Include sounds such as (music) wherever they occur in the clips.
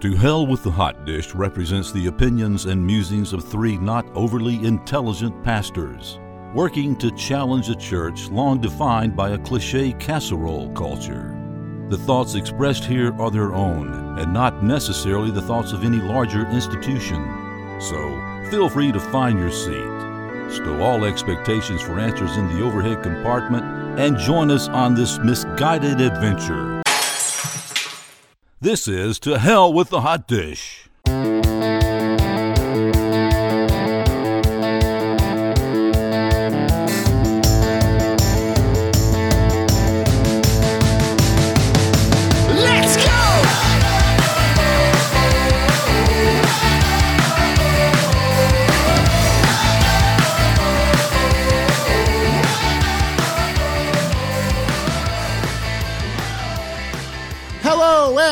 To Hell with the Hot Dish represents the opinions and musings of three not overly intelligent pastors, working to challenge a church long defined by a cliche casserole culture. The thoughts expressed here are their own, and not necessarily the thoughts of any larger institution. So, feel free to find your seat, stow all expectations for answers in the overhead compartment, and join us on this misguided adventure. This is To Hell with the Hot Dish.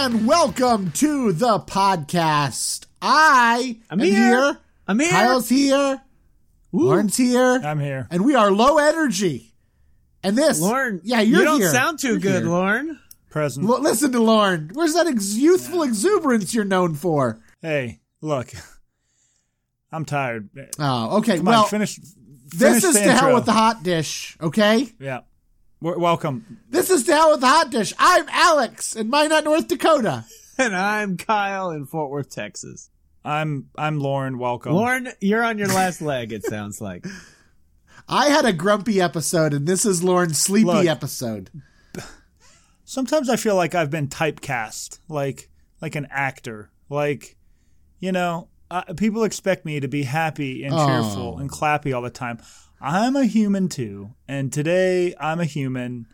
And welcome to the podcast. I I'm am here. I'm here. Kyle's here. Lauren's here. I'm here. And we are low energy. And this, Lauren, yeah, you're you don't here. sound too You're good, here. Lauren. Present. L- listen to Lauren. Where's that ex- youthful exuberance you're known for? Hey, look. I'm tired. Oh, okay. Come well, on, finish. this is the to hell with the hot dish. Okay, Yeah. W- welcome. this is to hell with the hot dish. I'm Alex in Minot, North Dakota. (laughs) And I'm Kyle in Fort Worth, Texas. I'm I'm Lauren. Welcome. Lauren, you're on your last leg, it sounds like. (laughs) I had a grumpy episode, and this is Lauren's sleepy Look. episode. (sighs) Sometimes I feel like I've been typecast, like like an actor. Like, you know, uh, people expect me to be happy and cheerful Oh. and clappy all the time. I'm a human too, and today I'm a human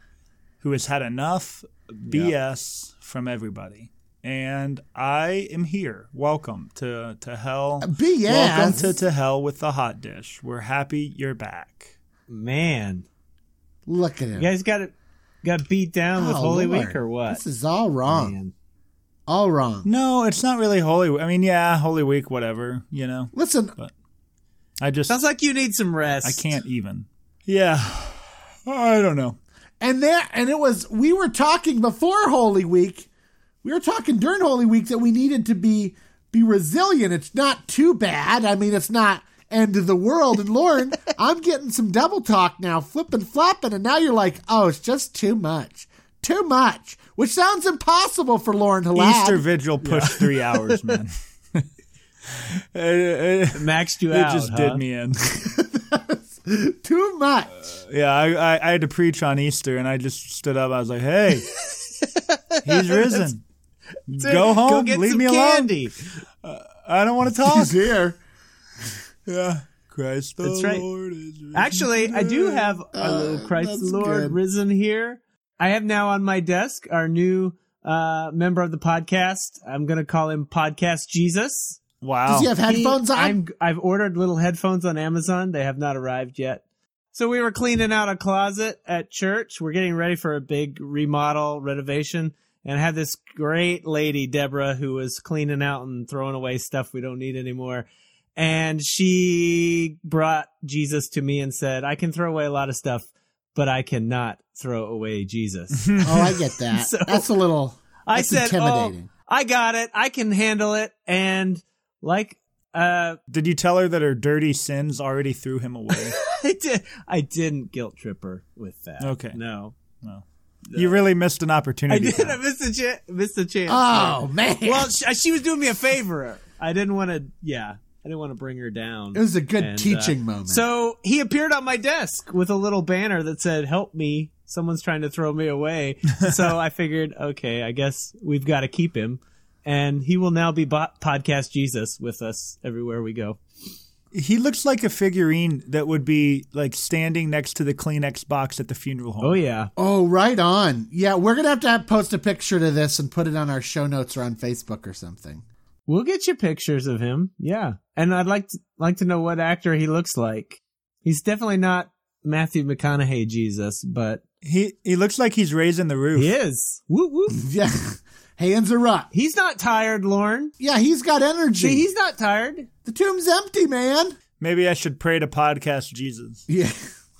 who has had enough BS from everybody. And I am here. Welcome to to hell. Uh, BS. Welcome to, to hell with the hot dish. We're happy you're back. Man. Look at him. You guys got it got beat down with Oh, Holy Lord. Week or what? This is all wrong. Man. All wrong. No, it's not really Holy Week. I mean, yeah, Holy Week, whatever, you know. Listen, I just Sounds like you need some rest. I can't even. Yeah. I don't know. and there, and it was. We were talking before Holy Week. We were talking during Holy Week that we needed to be be resilient. It's not too bad. I mean, it's not end of the world. And Lauren, (laughs) I'm getting some double talk now, flipping, flopping, and now you're like, oh, it's just too much, too much. Which sounds impossible for Lauren to laugh. Easter Vigil pushed three hours, man. (laughs) it, it- Maxed you it out. just huh? did me in. (laughs) too much. Uh, yeah, I, I, I had to preach on Easter, and I just stood up. I was like, "Hey, he's (laughs) risen. Go home. Go get Leave some me alone. candy. Uh, I don't want to (laughs) talk." He's here. yeah, Christ the That's right. Lord is risen. Actually, I do have a ah, little Christ the Lord good. risen here. I have now on my desk our new uh, member of the podcast. I'm going to call him Podcast Jesus. Wow. Does he have headphones He- on? I'm, I've ordered little headphones on Amazon. They have not arrived yet. So we were cleaning out a closet at church. We're getting ready for a big remodel renovation. And I had this great lady, Deborah, who was cleaning out and throwing away stuff we don't need anymore. And she brought Jesus to me and said, I can throw away a lot of stuff, but I cannot throw away Jesus. (laughs) (laughs) oh, I get that. So- That's a little. I said, oh, intimidating. "Oh, I got it. I can handle it." And like, uh, Did you tell her that her dirty sins already threw him away? (laughs) I did. I didn't guilt trip her with that. Okay. No, no. you really missed an opportunity. I opportunity. did. I missed a chance. Missed a chance. Oh man. well, she, she was doing me a favor. I didn't want to. Yeah, I didn't want to bring her down. It was a good And, uh, teaching moment. So he appeared on my desk with a little banner that said, "Help me! Someone's trying to throw me away." (laughs) so I figured, okay, I guess we've got to keep him, and he will now be bo- podcast Jesus with us everywhere we go. He looks like a figurine that would be like standing next to the Kleenex box at the funeral home. Oh yeah, oh, right on. Yeah, we're gonna have to have, post a picture to this and put it on our show notes or on Facebook or something. we'll get you pictures of him. Yeah, and I'd like to like to know what actor he looks like. He's definitely not Matthew McConaughey Jesus, but He he looks like he's raising the roof. he is. Woo woo. (laughs) Yeah, hands are up. He's not tired, Lauren. Yeah, he's got energy. See, he's not tired. the tomb's empty, man. Maybe I should pray to podcast Jesus. Yeah,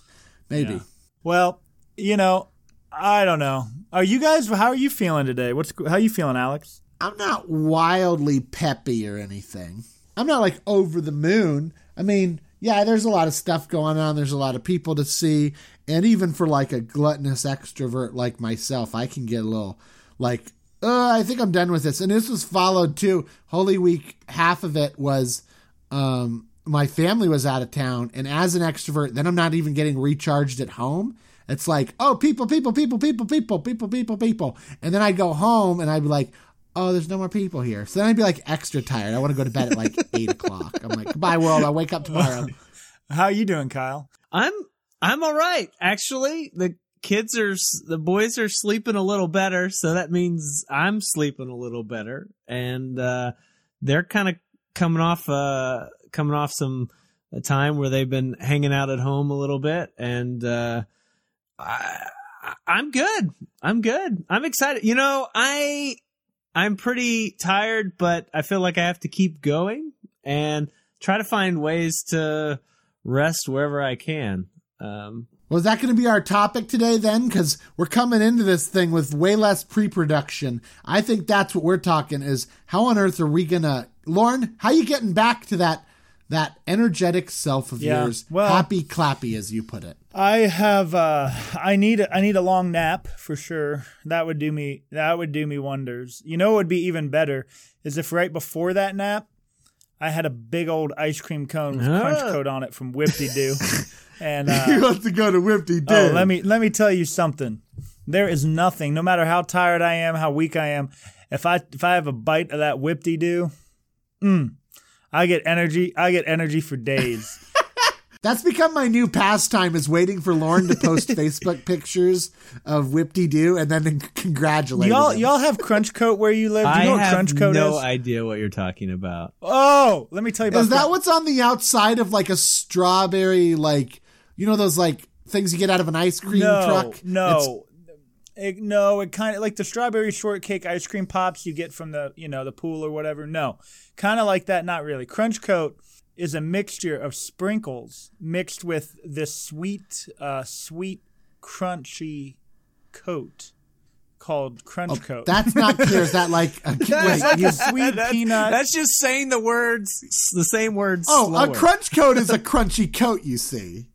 (laughs) maybe. Yeah. Well, you know, I don't know. Are you guys? How are you feeling today? What's how are you feeling, Alex? I'm not wildly peppy or anything. I'm not like over the moon. I mean, yeah, there's a lot of stuff going on. There's a lot of people to see, and even for like a gluttonous extrovert like myself, I can get a little like, uh, I think I'm done with this. And this was followed too. Holy Week, half of it was um, my family was out of town, and as an extrovert, then I'm not even getting recharged at home. It's like, oh, people, people, people, people, people, people, people, people, and then I'd go home and I'd be like, oh, there's no more people here. So then I'd be like extra tired. I want to go to bed at like (laughs) eight o'clock. I'm like, goodbye, world. I'll wake up tomorrow. (laughs) How are you doing, Kyle? I'm I'm all right. Actually, the kids are the boys are sleeping a little better, so that means I'm sleeping a little better, and uh, they're kind of coming off uh coming off some a time where they've been hanging out at home a little bit, and uh, I I'm good. I'm good. I'm excited. You know, I I'm pretty tired, but I feel like I have to keep going and try to find ways to rest wherever I can. Um, Was that going to be our topic today then? Because we're coming into this thing with way less pre-production. I think that's what we're talking is how on earth are we gonna, Lauren? How you getting back to that that energetic self of Yeah, yours, well- happy clappy as you put it? I have uh I need a, I need a long nap for sure. That would do me that would do me wonders. You know what would be even better is if right before that nap I had a big old ice cream cone with crunch coat on it from Whipty Doo. (laughs) and uh, wants to go to Whipty Doo. oh, let me let me tell you something. There is nothing, no matter how tired I am, how weak I am, if I if I have a bite of that Whipty Doo, mm, I get energy. I get energy for days. That's become my new pastime is waiting for Lauren to post (laughs) Facebook pictures of Whipty Doo and then congratulate y'all him. y'all have crunch coat where you live? Do you I know what have crunch coat no is? idea what you're talking about. Oh, let me tell you about Is that crunch- what's on the outside of like a strawberry, like you know those like things you get out of an ice cream no, truck? It's- No, it, no, it kind of like the strawberry shortcake ice cream pops you get from the you know the pool or whatever. No, kind of like that. Not really. Crunch coat is a mixture of sprinkles mixed with this sweet, uh, sweet, crunchy coat called crunch coat. Oh, That's not clear. Is that like a, (laughs) It's wait, like you- a sweet That's- peanut. That's just saying the words, the same words. oh, slower. a crunch coat is a crunchy coat. You see,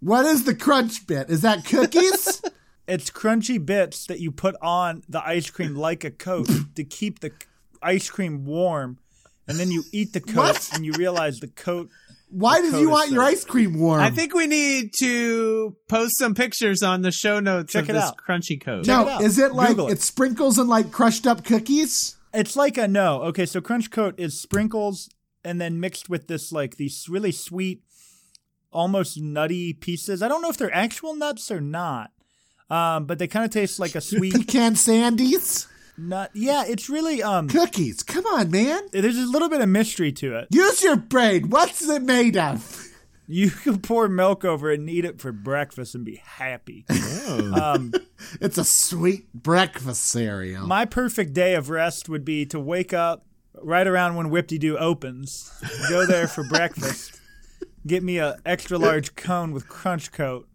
what is the crunch bit? Is that cookies? (laughs) It's crunchy bits that you put on the ice cream like a coat (laughs) to keep the ice cream warm, and then you eat the coat What? and you realize the coat. Why The did coat you want your ice cream warm? I think we need to post some pictures on the show notes Check of it this out. crunchy coat. Check no. it out. Is it like Google it. it sprinkles and like crushed up cookies? It's like a no. Okay, so crunch coat is sprinkles and then mixed with this like these really sweet, almost nutty pieces. I don't know if they're actual nuts or not. Um, but they kind of taste like a (laughs) sweet Pecan sandies, nut. Yeah, it's really um. cookies. Come on, man. There's a little bit of mystery to it. Use your brain. What's it made of? You (laughs) can pour milk over it and eat it for breakfast and be happy. Um, (laughs) It's a sweet breakfast cereal. my perfect day of rest would be to wake up right around when Whipty Doo opens, go there for breakfast, (laughs) get me a extra large cone with crunch coat,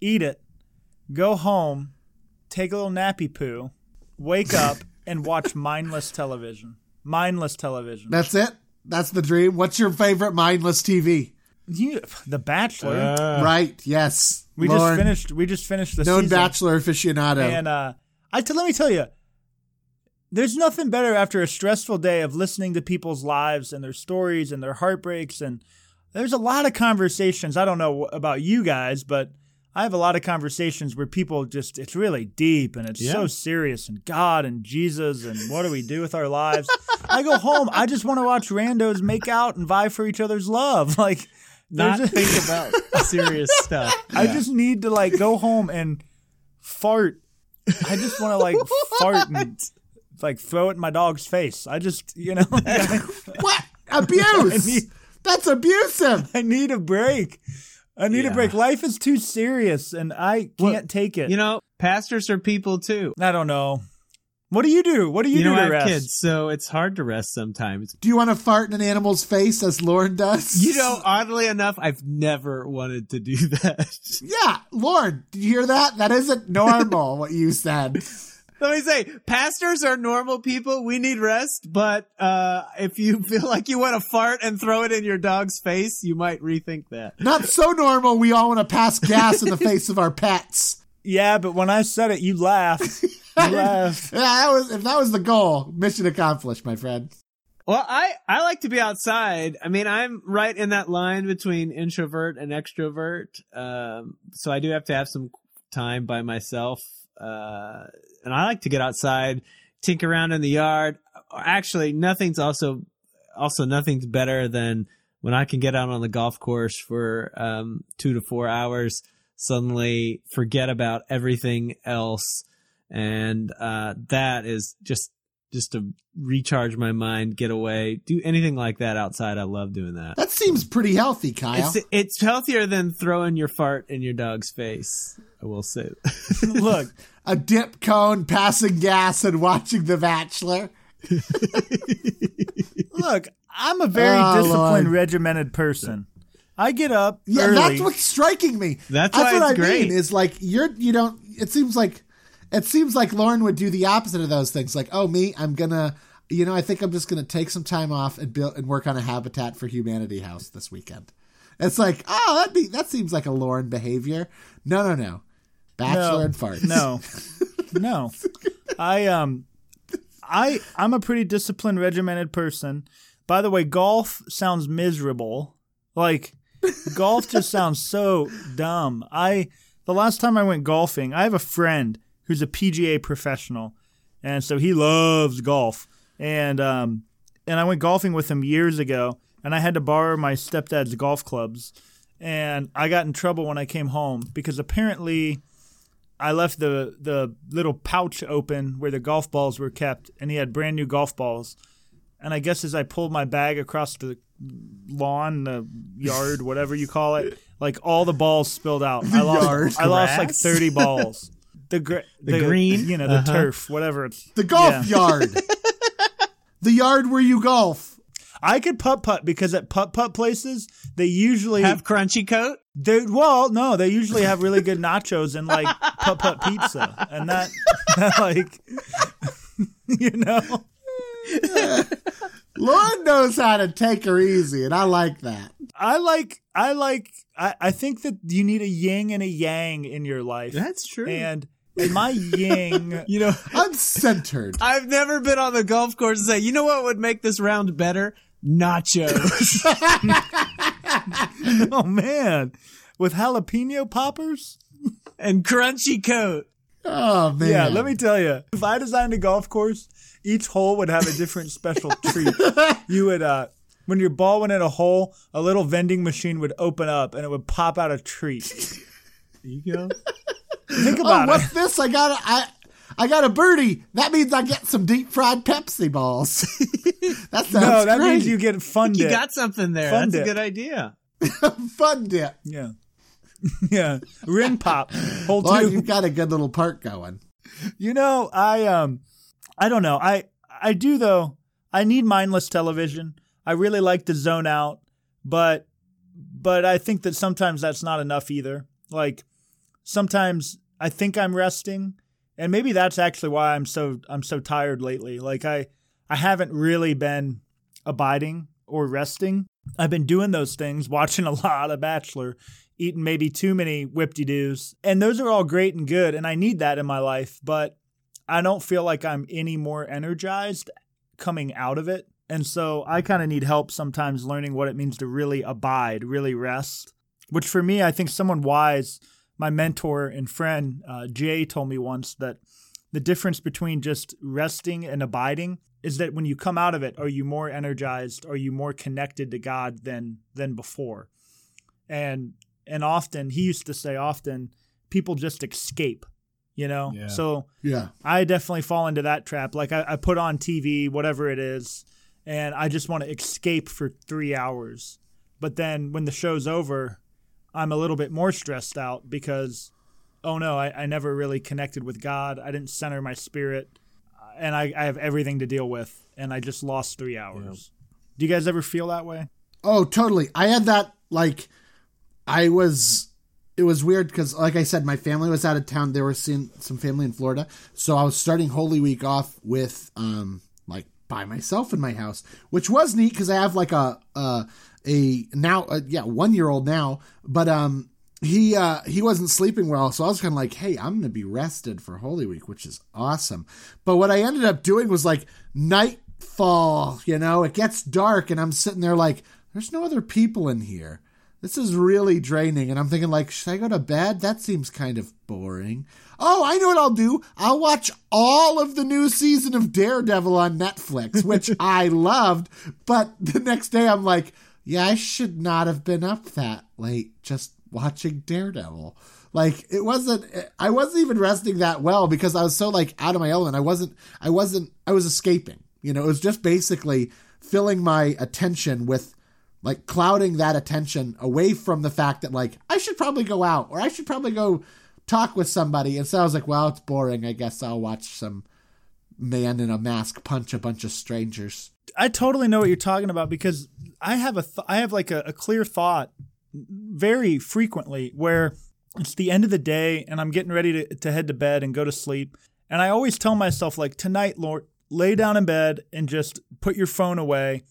eat it, go home, take a little nappy poo, wake up, and watch mindless television. Mindless television. That's it. That's the dream. What's your favorite mindless TV? You, the Bachelor. Uh, right. Yes. we Lauren, just finished. We just finished the known season. bachelor aficionado. And uh, I t- let me tell you, there's nothing better after a stressful day of listening to people's lives and their stories and their heartbreaks. And there's a lot of conversations. I don't know about you guys, but I have a lot of conversations where people just, it's really deep and it's so serious and God and Jesus and what do we do with our lives. I go home, I just want to watch randos make out and vie for each other's love. (laughs) Like, not a- think about serious (laughs) stuff. I just need to like go home and fart. I just want to like (laughs) fart and like throw it in my dog's face. I just, you know, what? Abuse. need- That's abusive. I need a break. I need a break. Life is too serious and I can't take it. You know, pastors are people too. I don't know. What do you do? What do you, You, do know, to I have rest? kids, so it's hard to rest sometimes. Do you want to fart in an animal's face as Lauren does? You know, oddly enough, I've never wanted to do (laughs) that. Yeah, Lauren, did you hear that? That isn't normal, (laughs) what you said. Let me say, pastors are normal people. We need rest, but uh, if you (laughs) feel like you want to fart and throw it in your dog's face, you might rethink that. Not so normal. We all want to pass gas in the (laughs) face of our pets. Yeah, but when I said it, you laughed. (laughs) You laughed. Yeah, that was if that was the goal, mission accomplished, my friend. Well, I, I like to be outside. I mean, I'm right in that line between introvert and extrovert. Um, so I do have to have some time by myself. Uh, and I like to get outside, tinker around in the yard. Actually, nothing's also, also nothing's better than when I can get out on the golf course for, um, two to four hours, suddenly forget about everything else. And, uh, that is just just to recharge my mind, get away, do anything like that outside. I love doing that. That seems pretty healthy, Kyle. It's it's healthier than throwing your fart in your dog's face. I will say. (laughs) Look, a dip cone, passing gas, and watching The Bachelor. (laughs) look, I'm a very Oh, disciplined, Lord. regimented person. I get up Yeah, early. that's what's striking me. That's why what it's I great. mean. Is like you're you don't. It seems like it seems like Lauren would do the opposite of those things. Like, oh, me, I'm gonna. You know, I think I'm just gonna take some time off and build and work on a Habitat for Humanity house this weekend. It's like, ah, oh, that be that seems like a Lauren behavior. No, no, no. Bachelor no, and farts. No, (laughs) no. I um, I I'm a pretty disciplined, regimented person. By the way, golf sounds miserable. Like golf just sounds so dumb. I the last time I went golfing, I have a friend who's a PGA professional, and so he loves golf. And um, and I went golfing with him years ago, and I had to borrow my stepdad's golf clubs, and I got in trouble when I came home because apparently I left the the little pouch open where the golf balls were kept, and he had brand new golf balls. And I guess as I pulled my bag across the lawn, the yard, (laughs) whatever you call it, like all the balls spilled out. I lost, yard. I lost like thirty (laughs) balls. The, gr- the green? you know, the Uh-huh. turf, whatever it's. The golf Yeah. yard. (laughs) the yard where you golf. I could putt putt because at putt putt places they usually Have crunchy coat. They well, no, they usually have really good nachos and like putt putt pizza, and that, (laughs) that like, (laughs) you know, (laughs) Lauren knows how to take her easy, and I like that. I like, I like, I, I think that you need a yin and a yang in your life, That's true. and in my yin, you know, I'm centered. I've never been on the golf course and say, you know what would make this round better? Nachos. (laughs) oh man, with jalapeno poppers. and crunchy coat. Oh man. Yeah, let me tell you, if I designed a golf course, each hole would have a different special (laughs) treat. You would, uh, when your ball went in a hole, a little vending machine would open up and it would pop out a treat. (laughs) There you go. Think about Oh, about what's it. this? I got I, I got a birdie. That means I get some deep fried Pepsi balls. (laughs) that sounds No, that great. means you get fun (laughs) dip. You got something there. Fun That's dip. a good idea. (laughs) fun dip. yeah, yeah. Ring pop. Hole Well, you've got a good little part going. You know, I um, I don't know. I I do though. I need mindless television. I really like to zone out, but but I think that sometimes that's not enough either. Like sometimes I think I'm resting, and maybe that's actually why I'm so I'm so tired lately. Like I I haven't really been abiding or resting. I've been doing those things, watching (laughs) a lot of Bachelor, eating maybe too many whip-de-doos, and those are all great and good, and I need that in my life. But I don't feel like I'm any more energized coming out of it, and so I kind of need help sometimes learning what it means to really abide, really rest. Which for me, I think someone wise, my mentor and friend uh, Jay, told me once that the difference between just resting and abiding is that when you come out of it, are you more energized? Are you more connected to God than than before? And and often he used to say often people just escape, you know. Yeah. So Yeah. I definitely fall into that trap. Like I, I put on TV, whatever it is, and I just want to escape for three hours. But then when the show's over, I'm a little bit more stressed out because, oh no, I, I never really connected with God. I didn't center my spirit, uh, and I, I have everything to deal with, and I just lost three hours. Do you guys ever feel that way? Oh, totally. I had that like I was it was weird because, like I said, my family was out of town. They were seeing some family in Florida, so I was starting Holy Week off with um by myself in my house, which was neat because I have like a uh a now uh, yeah one year old now, but um he uh he wasn't sleeping well so i was kind of like hey i'm gonna be rested for holy week which is awesome. But what i ended up doing was like nightfall you know? It gets dark and i'm sitting there like there's no other people in here this is really draining and i'm thinking like should i go to bed that seems kind of boring oh i know what i'll do i'll watch all of the new season of daredevil on netflix (laughs) which i loved but the next day i'm like yeah i should not have been up that late just watching Daredevil. Like it wasn't I wasn't even resting that well because I was so like out of my element. I wasn't I wasn't I was escaping. You know, it was just basically filling my attention with like clouding that attention away from the fact that like I should probably go out or I should probably go talk with somebody. And so I was like, well, it's boring. I guess I'll watch some man in a mask punch a bunch of strangers. I totally know what you're talking about because I have a th- I have like a, a clear thought very frequently where it's the end of the day and I'm getting ready to, to head to bed and go to sleep. And I always tell myself, like, tonight, Lord, lay down in bed and just put your phone away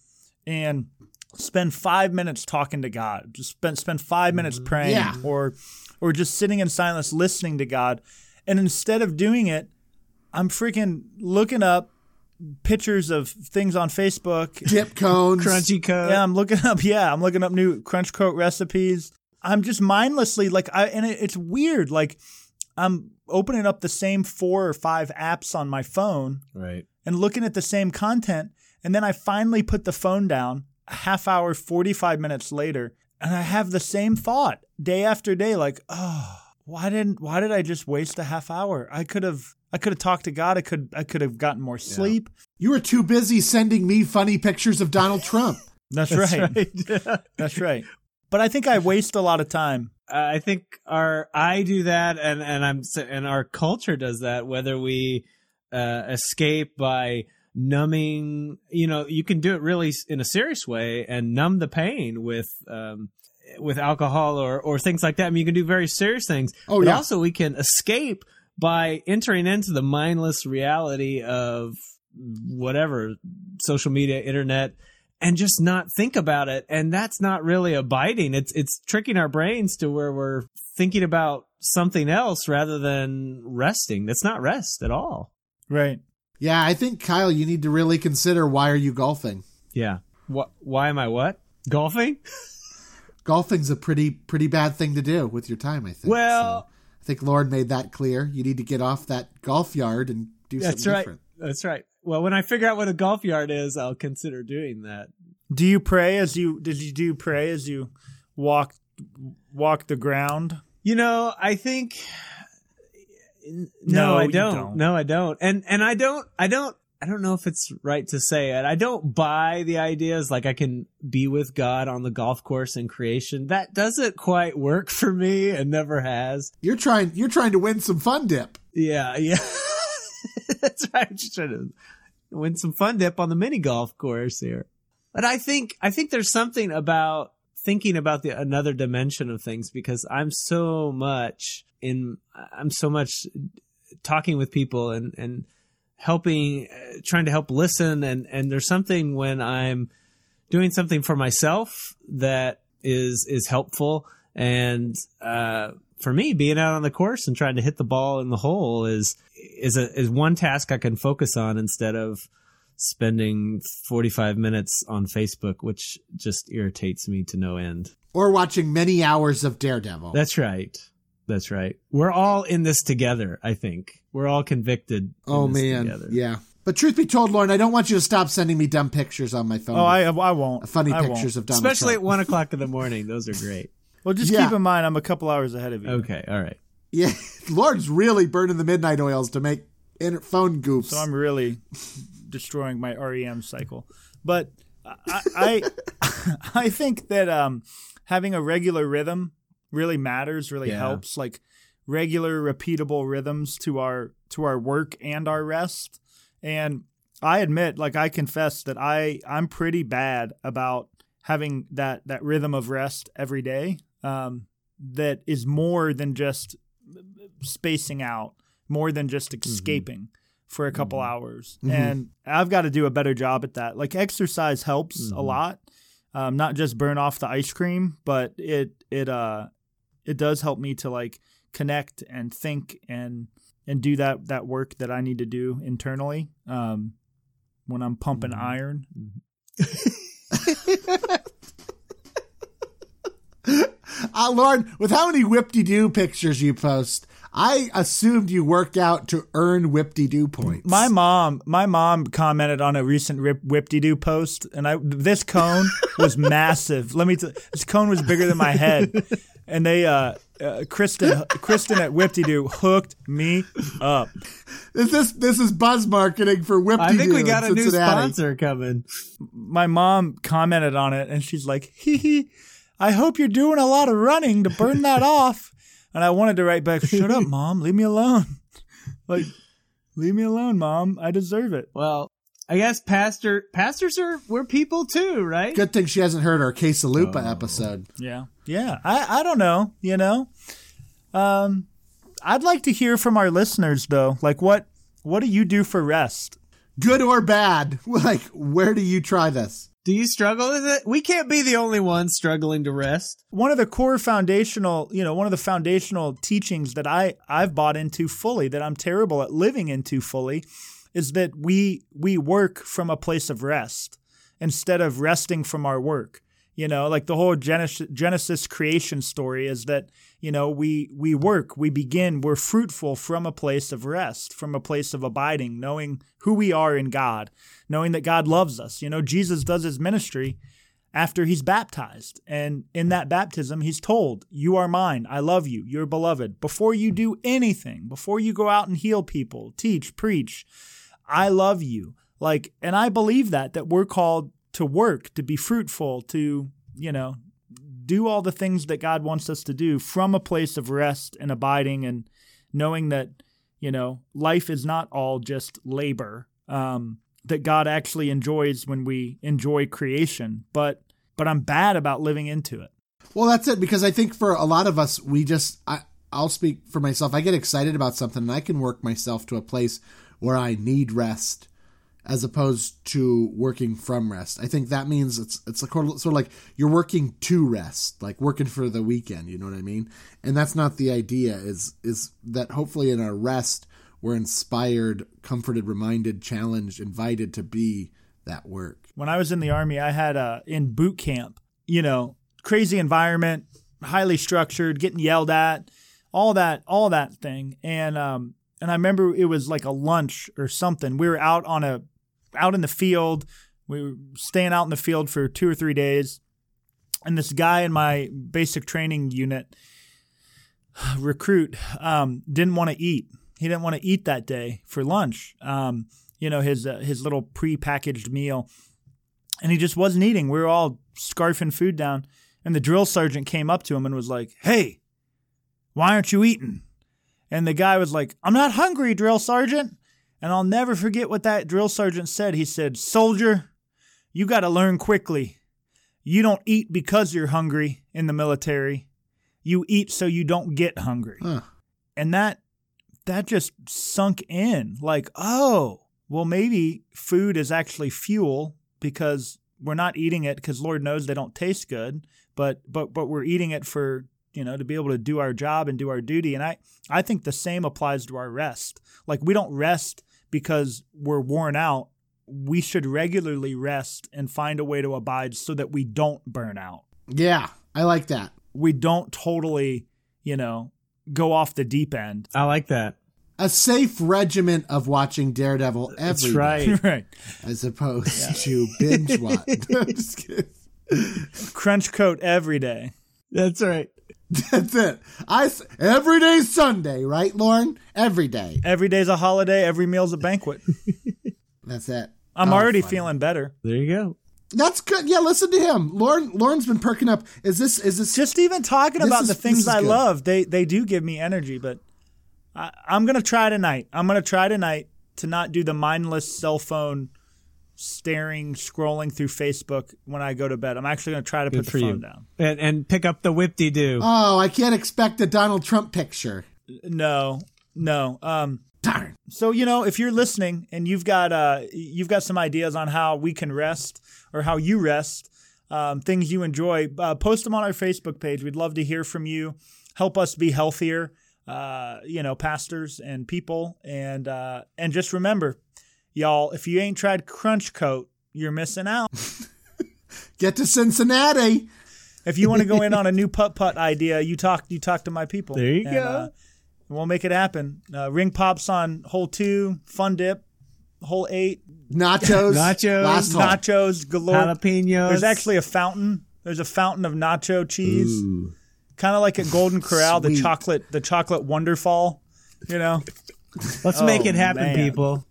and spend five minutes talking to God. Just spend spend five minutes mm-hmm. praying Yeah. or or just sitting in silence listening to God. And instead of doing it, I'm freaking looking up pictures of things on Facebook Dip (laughs) cones. Crunchy code. yeah, I'm looking up. Yeah, I'm looking up new crunch coat recipes. I'm just mindlessly like I and it, it's weird. Like I'm opening up the same four or five apps on my phone Right. and looking at the same content, and then I finally put the phone down a half hour, 45 minutes later, and I have the same thought day after day. Like, oh, why didn't why did I just waste a half hour? I could have I could have talked to God. I could I could have gotten more sleep. You were too busy sending me funny pictures of Donald (laughs) Trump. That's, right. (laughs) That's right. But I think I waste a lot of time I think our I do that, and and I'm and our culture does that. Whether we uh, escape by numbing, you know, you can do it really in a serious way and numb the pain with um, with alcohol or or things like that. I mean, you can do very serious things. Oh, but yeah. also we can escape by entering into the mindless reality of whatever social media, internet, and just not think about it. And that's not really abiding. It's it's tricking our brains to where we're thinking about something else rather than resting. That's not rest at all. Right. Yeah, I think Kyle, you need to really consider why are you golfing? Yeah. What? Why am I what? Golfing? (laughs) Golfing's a pretty pretty bad thing to do with your time, I think. Well- So, I think Lauren made that clear. You need to get off that golf yard and do That's something right. different. That's right. Well, when I figure out what a golf yard is, I'll consider doing that. Do you pray as you did you do pray as you walk walk the ground? You know, I think no, No, I don't. don't. No, I don't. And and I don't I don't I don't know if it's right to say it. I don't buy the ideas like I can be with God on the golf course in creation. That doesn't quite work for me and never has. You're trying you're trying to win some fun dip. Yeah, yeah. (laughs) That's right. I'm just trying to win some fun dip on the mini golf course here. But I think I think there's something about thinking about the another dimension of things because I'm so much in I'm so much talking with people and and helping uh, trying to help listen and and there's something when I'm doing something for myself that is is helpful and uh for me being out on the course and trying to hit the ball in the hole is is a is one task I can focus on instead of spending 45 minutes on Facebook which just irritates me to no end. Or watching many hours of Daredevil. That's right. That's right. We're all in this together, I think. We're all convicted. in oh this man. together. Yeah. But truth be told, Lauren, I don't want you to stop sending me dumb pictures on my phone. Oh, I I won't. funny I won't. pictures of Donald Especially at one o'clock in the morning. Those are great. (laughs) Well, just Yeah. keep in mind I'm a couple hours ahead of you. Okay. All right. Yeah, (laughs) Lauren's really burning the midnight oils to make inter- phone goofs. So I'm really destroying my REM cycle. But I I, (laughs) I think that um, having a regular rhythm really matters, really Yeah. helps. Like regular, repeatable rhythms to our to our work and our rest. And I admit, like I confess that I I'm pretty bad about having that that rhythm of rest every day. Um, that is more than just spacing out, more than just Mm-hmm. escaping for a couple hours. And I've got to do a better job at that. Like exercise helps Mm-hmm. a lot. Um, not just burn off the ice cream, but it it uh it does help me to like connect and think and and do that that work that I need to do internally. Um, when I'm pumping Mm-hmm. iron, (laughs) Uh, Lauren, with how many whip-de-doo pictures you post, I assumed you work out to earn whip-de-doo points. My mom, my mom commented on a recent Whip De Doo post, and I this cone was (laughs) massive. Let me tell this cone was bigger than my head, and they uh, uh Kristen Kristen at Whip De Doo hooked me up. is this this is buzz marketing for whip-de-doo I think we got a new Cincinnati. sponsor coming. My mom commented on it, and she's like, "Hee hee, I hope you're doing a lot of running to burn that off." And I wanted to write back, "Shut up, (laughs) mom, leave me alone." like, leave me alone, mom. I deserve it. Well, I guess pastor pastors are we're people too, right? Good thing she hasn't heard our Quesalupa episode. Yeah. Yeah. I, I don't know, you know. Um I'd like to hear from our listeners though. Like what what do you do for rest? Good or bad? (laughs) Like, where do you try this? Do you struggle with it? We can't be the only ones struggling to rest. One of the core foundational, you know, one of the foundational teachings that I I've bought into fully that I'm terrible at living into fully is that we we work from a place of rest instead of resting from our work. You know, like the whole Genesis, Genesis creation story is that you know we we work, we begin, we're fruitful from a place of rest, from a place of abiding, knowing who we are in God, knowing that God loves us. You know, Jesus does his ministry after he's baptized. And in that baptism, he's told, You are mine. I love you. You're beloved. Before you do anything, before you go out and heal people, teach, preach, I love you. Like, and I believe that, that we're called to work, to be fruitful, to, you know, do all the things that God wants us to do from a place of rest and abiding and knowing that, you know, life is not all just labor. Um, that God actually enjoys when we enjoy creation, but but I'm bad about living into it. Well, that's it because I think for a lot of us, we just I I'll speak for myself. I get excited about something and I can work myself to a place where I need rest as opposed to working from rest. I think that means it's it's like sort of like you're working to rest, like working for the weekend, you know what I mean? And that's not the idea is is that hopefully in our rest we're inspired, comforted, reminded, challenged, invited to be that work. When I was in the army, I had uh, in boot camp, you know, crazy environment, highly structured, getting yelled at, all that, all that thing. And um, and I remember it was like a lunch or something. We were out on a, out in the field. We were staying out in the field for two or three days, and this guy in my basic training unit, (sighs) recruit, um, didn't want to eat. He didn't want to eat that day for lunch. Um, you know his uh, his little pre-packaged meal, and he just wasn't eating. We were all scarfing food down, and the drill sergeant came up to him and was like, "Hey, why aren't you eating?" And the guy was like, "I'm not hungry, drill sergeant." And I'll never forget what that drill sergeant said. He said, "Soldier, you got to learn quickly. You don't eat because you're hungry in the military. You eat so you don't get hungry." Huh. And that that just sunk in like, "Oh, well maybe food is actually fuel because we're not eating it because Lord knows they don't taste good, but but but we're eating it for you know to be able to do our job and do our duty. And I I think the same applies to our rest. Like we don't rest because we're worn out. We should regularly rest and find a way to abide so that we don't burn out. Yeah, I like that. We don't totally, you know, go off the deep end. I like that. A safe regiment of watching Daredevil every That's day, right. (laughs) right. as opposed to binge (laughs) watch. (laughs) Just kidding. Crunch coat every day. That's right. That's it. I every day's Sunday, right, Lauren? Every day. Every day's a holiday, every meal's a banquet. (laughs) That's it. I'm Oh, already funny. feeling better. There you go. That's good. Yeah, listen to him. Lauren. Lauren's been perking up. Is this? Is this? Just even talking about is- the things I good. love, they they do give me energy. But I, I'm gonna try tonight. I'm gonna try tonight to not do the mindless cell phone staring, scrolling through Facebook when I go to bed. I'm actually going to try to put the phone you. down. And, and pick up the whip de doo. Oh, I can't expect a Donald Trump picture. No, no. Um, Darn. so you know, if you're listening and you've got uh, you've got some ideas on how we can rest or how you rest, um, things you enjoy, uh, post them on our Facebook page. We'd love to hear from you. Help us be healthier, uh, you know, pastors and people, and uh, and just remember, y'all, if you ain't tried Crunch Coat, you're missing out. (laughs) Get to Cincinnati. If you want to go in on a new (laughs) putt putt idea, you talk you talk to my people. There you And, go. uh, we'll make it happen. Uh, ring pops on hole two, fun dip, hole eight, Nachos. (laughs) Nachos. Last hole. nachos galore. Jalapenos. There's actually a fountain. There's a fountain of nacho cheese, kind of like at Golden Corral, the chocolate the chocolate wonderfall. You know, Let's make Oh, it happen, man. people.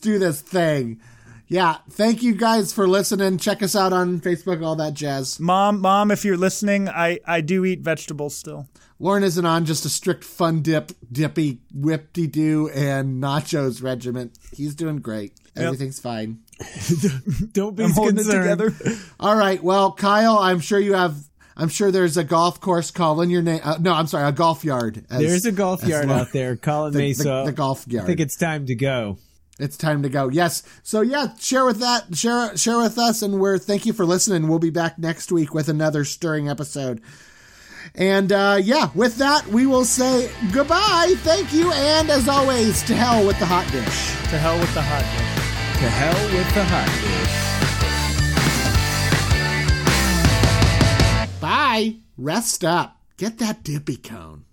Let's do this thing. Yeah. Thank you guys for listening. Check us out on Facebook, all that jazz. mom, mom, if you're listening, I I do eat vegetables still. Lauren isn't on just a strict fun dip, dippy, whip de doo, and nachos regiment. He's doing great. Everything's fine. (laughs) Don't be I'm holding it together. (laughs) All right. Well, Kyle, I'm sure you have. I'm sure there's a golf course calling your name. Uh, no, I'm sorry, a golf yard. as- There's a golf yard Lauren- out there calling The, me, the- the golf yard. I think it's time to go. It's time to go. Yes. So yeah, share with that. Share share with us, and we're thank you for listening. We'll be back next week with another stirring episode. And uh, yeah, with that, we will say goodbye. Thank you, and as always, to hell with the hot dish. to hell with the hot dish. To hell with the hot dish. Bye. Rest up. Get that dippy cone.